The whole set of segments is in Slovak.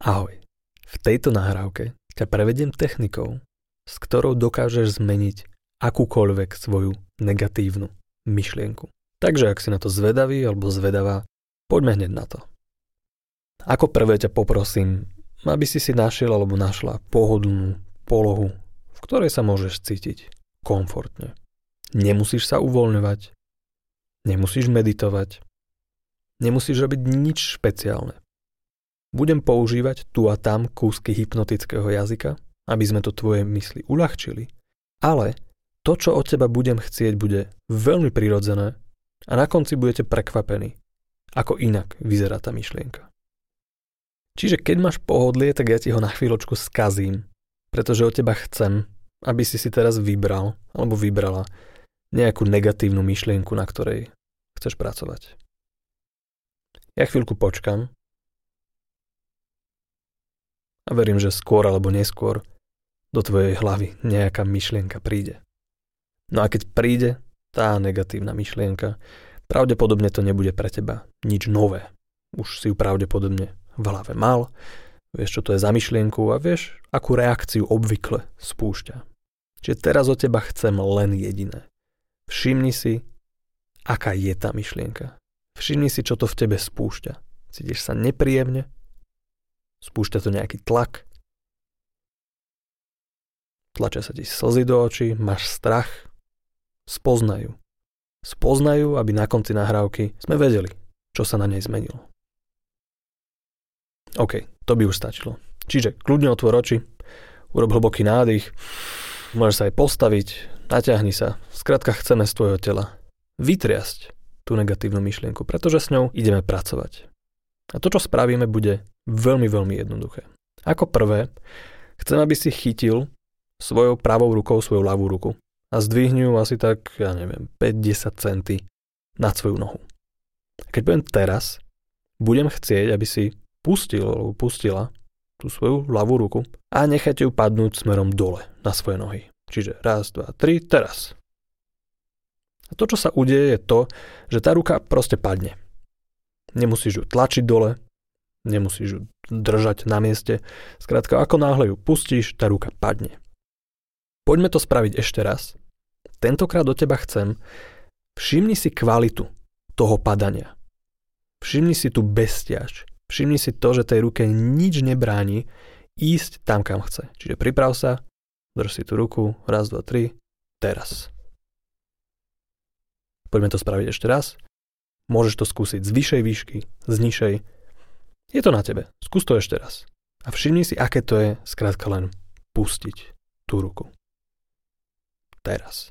Ahoj. V tejto nahrávke ťa prevediem technikou, s ktorou dokážeš zmeniť akúkoľvek svoju negatívnu myšlienku. Takže ak si na to zvedavý alebo zvedavá, poďme hneď na to. Ako prvé ťa poprosím, aby si si našiel alebo našla pohodlnú polohu, v ktorej sa môžeš cítiť komfortne. Nemusíš sa uvoľňovať, nemusíš meditovať, nemusíš robiť nič špeciálne. Budem používať tu a tam kúsky hypnotického jazyka, aby sme to tvoje mysli uľahčili, ale to, čo od teba budem chcieť, bude veľmi prirodzené a na konci budete prekvapení, ako inak vyzerá tá myšlienka. Čiže keď máš pohodlie, tak ja ti ho na chvíľočku skazím, pretože od teba chcem, aby si si teraz vybral alebo vybrala nejakú negatívnu myšlienku, na ktorej chceš pracovať. Ja chvíľku počkam, a verím, že skôr alebo neskôr do tvojej hlavy nejaká myšlienka príde. No a keď príde tá negatívna myšlienka, pravdepodobne to nebude pre teba nič nové. Už si ju pravdepodobne v hlave mal, vieš, čo to je za myšlienku a vieš, akú reakciu obvykle spúšťa. Čiže teraz od teba chcem len jediné. Všimni si, aká je tá myšlienka. Všimni si, čo to v tebe spúšťa. Cítiš sa nepríjemne? Spúšťa to nejaký tlak, tlačia sa ti slzy do očí, máš strach, spoznajú. Spoznajú, aby na konci nahrávky sme vedeli, čo sa na nej zmenilo. OK, to by už stačilo. Čiže kľudne otvor oči, urob hlboký nádych, môžeš sa aj postaviť, naťahni sa, skrátka chceme z tvojho tela vytriasť tú negatívnu myšlienku, pretože s ňou ideme pracovať. A to, čo spravíme, bude veľmi, veľmi jednoduché. Ako prvé, chcem, aby si chytil svojou pravou rukou svoju ľavú ruku a zdvihni ju asi tak, ja neviem, 5-10 centy nad svoju nohu. Keď budem teraz, budem chcieť, aby si pustil alebo pustila tú svoju ľavú ruku a nechajte ju padnúť smerom dole na svoje nohy. Čiže raz, dva, tri, teraz. A to, čo sa udeje, je to, že tá ruka proste padne. Nemusíš ju tlačiť dole, nemusíš ju držať na mieste. Skrátka, ako náhle ju pustíš, tá ruka padne. Poďme to spraviť ešte raz. Tentokrát do teba chcem, všimni si kvalitu toho padania. Všimni si tu bestiač. Všimni si to, že tej ruke nič nebráni ísť tam, kam chce. Čiže priprav sa, drž si tú ruku, raz, dva, tri, teraz. Poďme to spraviť ešte raz. Môžeš to skúsiť z vyššej výšky, z nižšej. Je to na tebe. Skús to ešte raz. A všimni si, aké to je skrátka len pustiť tú ruku. Teraz.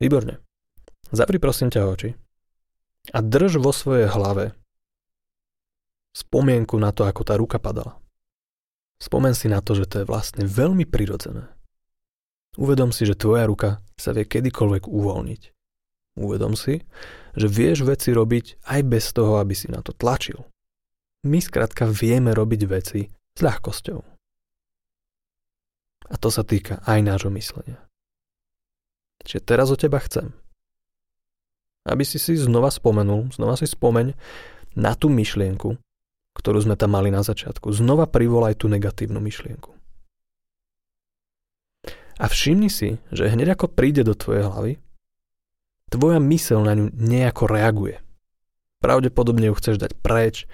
Výborne. Zapri prosím ťa oči a drž vo svojej hlave spomienku na to, ako tá ruka padala. Spomen si na to, že to je vlastne veľmi prirodzené. Uvedom si, že tvoja ruka sa vie kedykoľvek uvoľniť. Uvedom si, že vieš veci robiť aj bez toho, aby si na to tlačil. My skrátka vieme robiť veci s ľahkosťou. A to sa týka aj nášho myslenia. Čiže teraz o teba chcem, aby si si znova spomenul, znova si spomeň na tú myšlienku, ktorú sme tam mali na začiatku. Znova privolaj tú negatívnu myšlienku. A všimni si, že hneď ako príde do tvojej hlavy, tvoja mysel na ňu nejako reaguje. Pravdepodobne ju chceš dať preč,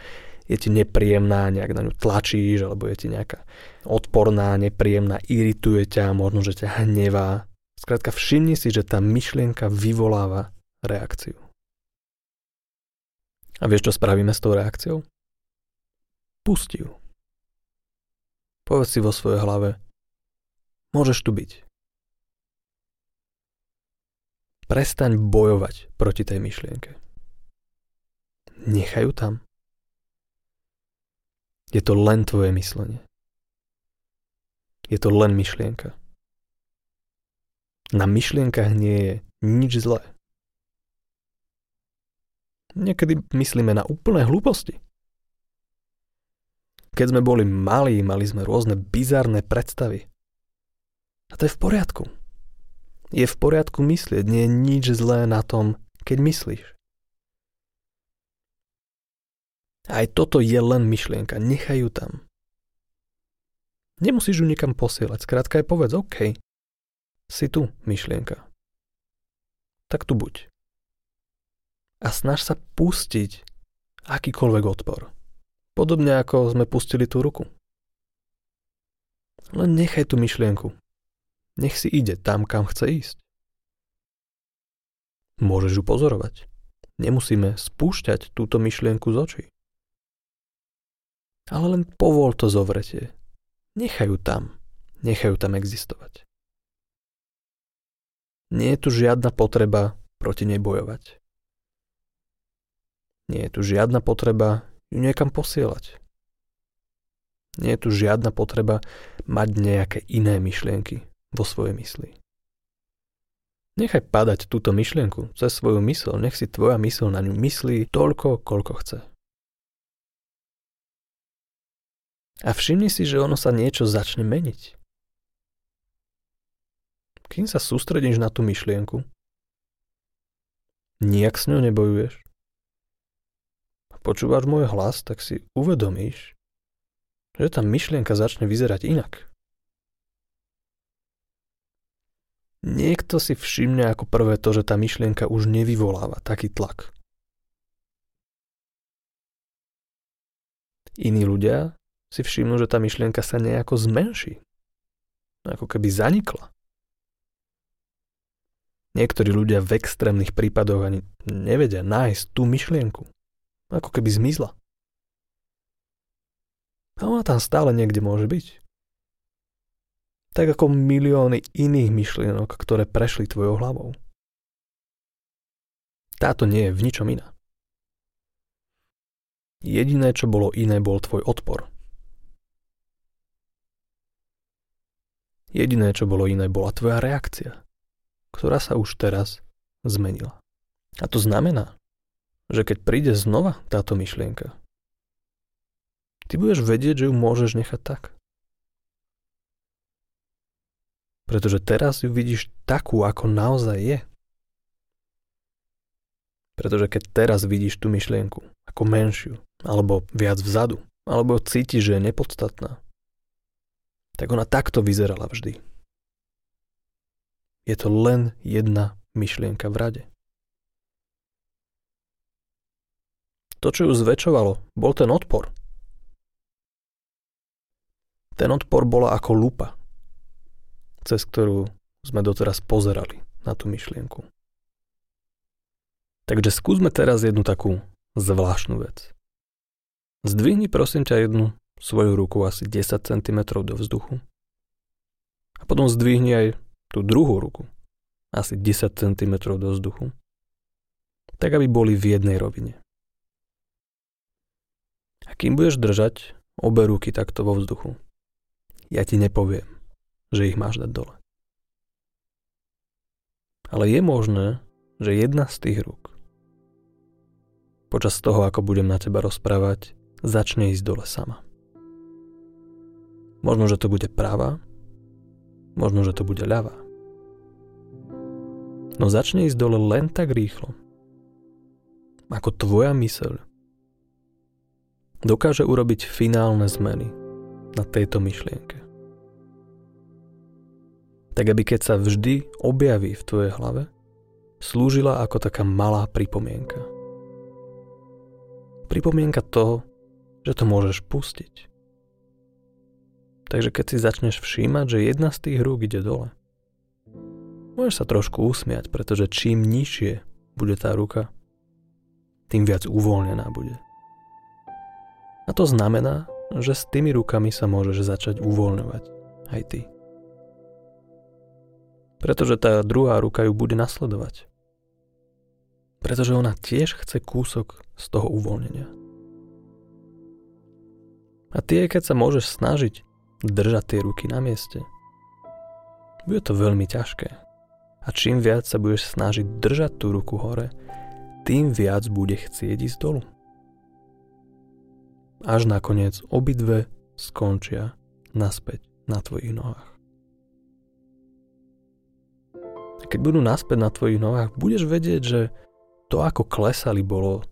je ti nepríjemná, nejak na ňu tlačíš, alebo je ti nejaká odporná, nepríjemná, irituje ťa, možno, že ťa hnevá. Skrátka všimni si, že tá myšlienka vyvoláva reakciu. A vieš, čo spravíme s tou reakciou? Pusti ju. Povedz si vo svojej hlave, môžeš tu byť. Prestaň bojovať proti tej myšlienke. Nechajú tam. Je to len tvoje myslenie. Je to len myšlienka. Na myšlienkach nie je nič zlé. Niekedy myslíme na úplné hlúposti. Keď sme boli malí, mali sme rôzne bizarné predstavy. A to je v poriadku. Je v poriadku myslieť, nie je nič zlé na tom, keď myslíš. Aj toto je len myšlienka, nechaj ju tam. Nemusíš ju nikam posielať, skrátka aj povedz, OK, si tu, myšlienka. Tak tu buď. A snaž sa pustiť akýkoľvek odpor. Podobne ako sme pustili tú ruku. Len nechaj tú myšlienku. Nech si ide tam, kam chce ísť. Môžeš ju pozorovať. Nemusíme spúšťať túto myšlienku z očí. Ale len povol to zovretie. Nechajú tam. Nechajú tam existovať. Nie je tu žiadna potreba proti nej bojovať. Nie je tu žiadna potreba ju niekam posielať. Nie je tu žiadna potreba mať nejaké iné myšlienky vo svojej mysli. Nechaj padať túto myšlienku cez svoju mysl, nech si tvoja mysl na ňu myslí toľko, koľko chce. A všimni si, že ono sa niečo začne meniť. Kým sa sústredíš na tú myšlienku, nijak s ňou nebojuješ, a počúvaš môj hlas, tak si uvedomíš, že tá myšlienka začne vyzerať inak. Niekto si všimne ako prvé to, že tá myšlienka už nevyvoláva taký tlak. Iní ľudia si všimnú, že tá myšlienka sa nejako zmenší. Ako keby zanikla. Niektorí ľudia v extrémnych prípadoch ani nevedia nájsť tú myšlienku. Ako keby zmizla. A ona tam stále niekde môže byť tak ako milióny iných myšlienok, ktoré prešli tvojou hlavou. Táto nie je v ničom iná. Jediné, čo bolo iné, bol tvoj odpor. Jediné, čo bolo iné, bola tvoja reakcia, ktorá sa už teraz zmenila. A to znamená, že keď príde znova táto myšlienka, ty budeš vedieť, že ju môžeš nechať tak. Pretože teraz ju vidíš takú, ako naozaj je. Pretože keď teraz vidíš tú myšlienku ako menšiu, alebo viac vzadu, alebo cítiš, že je nepodstatná, tak ona takto vyzerala vždy. Je to len jedna myšlienka v rade. To, čo ju zväčšovalo, bol ten odpor. Ten odpor bola ako lupa, cez ktorú sme doteraz pozerali na tú myšlienku. Takže skúsme teraz jednu takú zvláštnu vec. Zdvihni prosím ťa jednu svoju ruku asi 10 cm do vzduchu. A potom zdvihni aj tú druhú ruku asi 10 cm do vzduchu. Tak, aby boli v jednej rovine. A kým budeš držať obe ruky takto vo vzduchu, ja ti nepoviem, že ich máš dať dole. Ale je možné, že jedna z tých rúk počas toho, ako budem na teba rozprávať, začne ísť dole sama. Možno, že to bude práva, možno, že to bude ľavá. No začne ísť dole len tak rýchlo, ako tvoja myseľ dokáže urobiť finálne zmeny na tejto myšlienke tak aby keď sa vždy objaví v tvojej hlave, slúžila ako taká malá pripomienka. Pripomienka toho, že to môžeš pustiť. Takže keď si začneš všímať, že jedna z tých rúk ide dole, môžeš sa trošku usmiať, pretože čím nižšie bude tá ruka, tým viac uvoľnená bude. A to znamená, že s tými rukami sa môžeš začať uvoľňovať aj ty pretože tá druhá ruka ju bude nasledovať. Pretože ona tiež chce kúsok z toho uvoľnenia. A ty, keď sa môžeš snažiť držať tie ruky na mieste, bude to veľmi ťažké. A čím viac sa budeš snažiť držať tú ruku hore, tým viac bude chcieť ísť dolu. Až nakoniec obidve skončia naspäť na tvojich nohách. keď budú naspäť na tvojich nohách, budeš vedieť, že to, ako klesali, bolo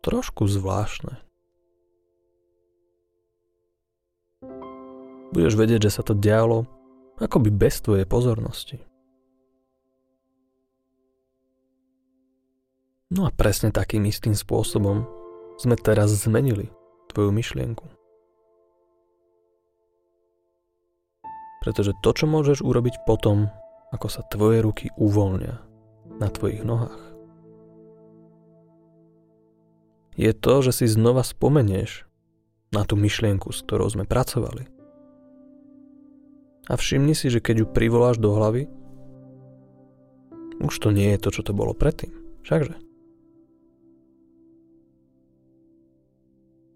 trošku zvláštne. Budeš vedieť, že sa to dialo akoby bez tvojej pozornosti. No a presne takým istým spôsobom sme teraz zmenili tvoju myšlienku. Pretože to, čo môžeš urobiť potom, ako sa tvoje ruky uvoľnia na tvojich nohách, je to, že si znova spomenieš na tú myšlienku, s ktorou sme pracovali. A všimni si, že keď ju privoláš do hlavy, už to nie je to, čo to bolo predtým. Všakže.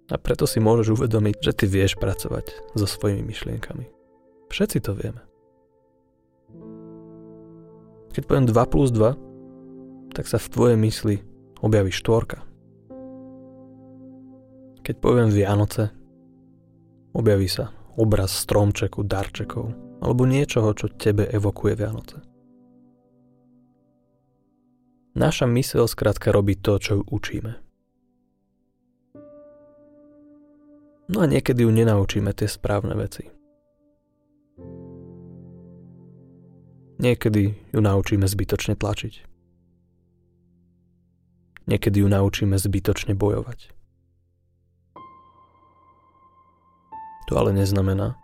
A preto si môžeš uvedomiť, že ty vieš pracovať so svojimi myšlienkami. Všetci to vieme. Keď poviem 2 plus 2, tak sa v tvojej mysli objaví štvorka. Keď poviem Vianoce, objaví sa obraz stromčeku, darčekov alebo niečoho, čo tebe evokuje Vianoce. Naša myseľ skrátka robí to, čo ju učíme. No a niekedy ju nenaučíme tie správne veci. Niekedy ju naučíme zbytočne tlačiť. Niekedy ju naučíme zbytočne bojovať. To ale neznamená,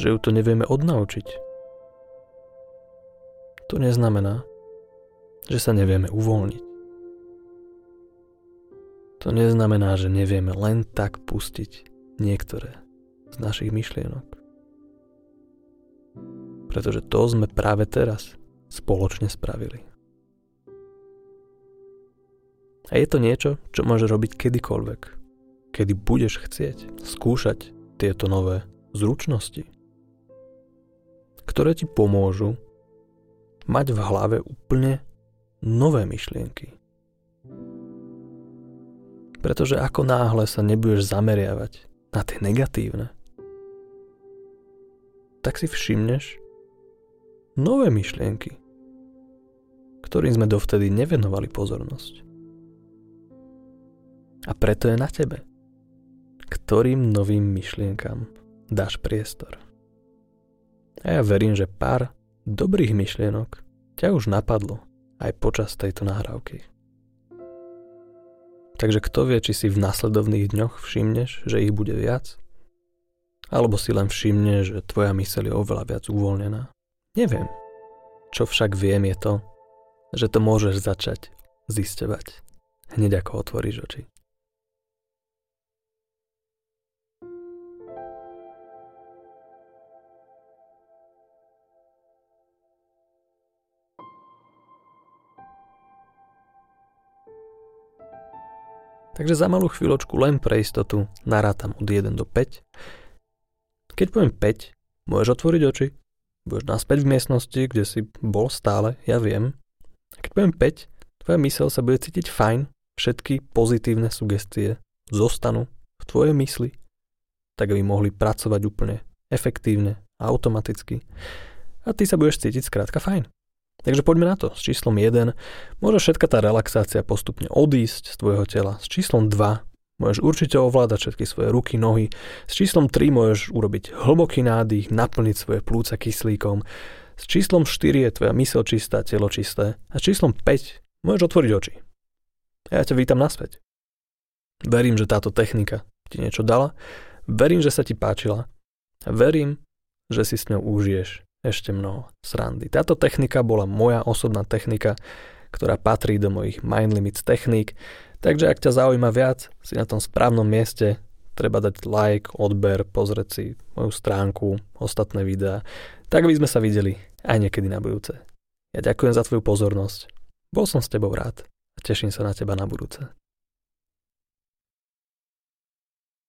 že ju to nevieme odnaučiť. To neznamená, že sa nevieme uvoľniť. To neznamená, že nevieme len tak pustiť niektoré z našich myšlienok. Pretože to sme práve teraz spoločne spravili. A je to niečo, čo môže robiť kedykoľvek, kedy budeš chcieť skúšať tieto nové zručnosti, ktoré ti pomôžu mať v hlave úplne nové myšlienky, pretože ako náhle sa nebudeš zameriavať na tie negatívne, tak si všimneš nové myšlienky, ktorým sme dovtedy nevenovali pozornosť. A preto je na tebe, ktorým novým myšlienkam dáš priestor. A ja verím, že pár dobrých myšlienok ťa už napadlo aj počas tejto nahrávky. Takže kto vie, či si v nasledovných dňoch všimneš, že ich bude viac? Alebo si len všimne, že tvoja myseľ je oveľa viac uvoľnená? Neviem. Čo však viem je to, že to môžeš začať zisťovať hneď ako otvoríš oči. Takže za malú chvíľočku len pre istotu narátam od 1 do 5. Keď poviem 5, môžeš otvoriť oči, budeš naspäť v miestnosti, kde si bol stále, ja viem. A keď poviem 5, tvoja mysel sa bude cítiť fajn, všetky pozitívne sugestie zostanú v tvojej mysli, tak aby mohli pracovať úplne efektívne, automaticky. A ty sa budeš cítiť skrátka fajn. Takže poďme na to. S číslom 1 môže všetka tá relaxácia postupne odísť z tvojho tela. S číslom 2 môžeš určite ovládať všetky svoje ruky, nohy. S číslom 3 môžeš urobiť hlboký nádych, naplniť svoje plúca kyslíkom. S číslom 4 je tvoja mysel čistá, telo čisté. A s číslom 5 môžeš otvoriť oči. A ja ťa vítam naspäť. Verím, že táto technika ti niečo dala. Verím, že sa ti páčila. Verím, že si s ňou užiješ ešte mnoho srandy. Táto technika bola moja osobná technika, ktorá patrí do mojich Mind Limits techník, takže ak ťa zaujíma viac, si na tom správnom mieste, treba dať like, odber, pozrieť si moju stránku, ostatné videá, tak by sme sa videli aj niekedy na budúce. Ja ďakujem za tvoju pozornosť, bol som s tebou rád a teším sa na teba na budúce.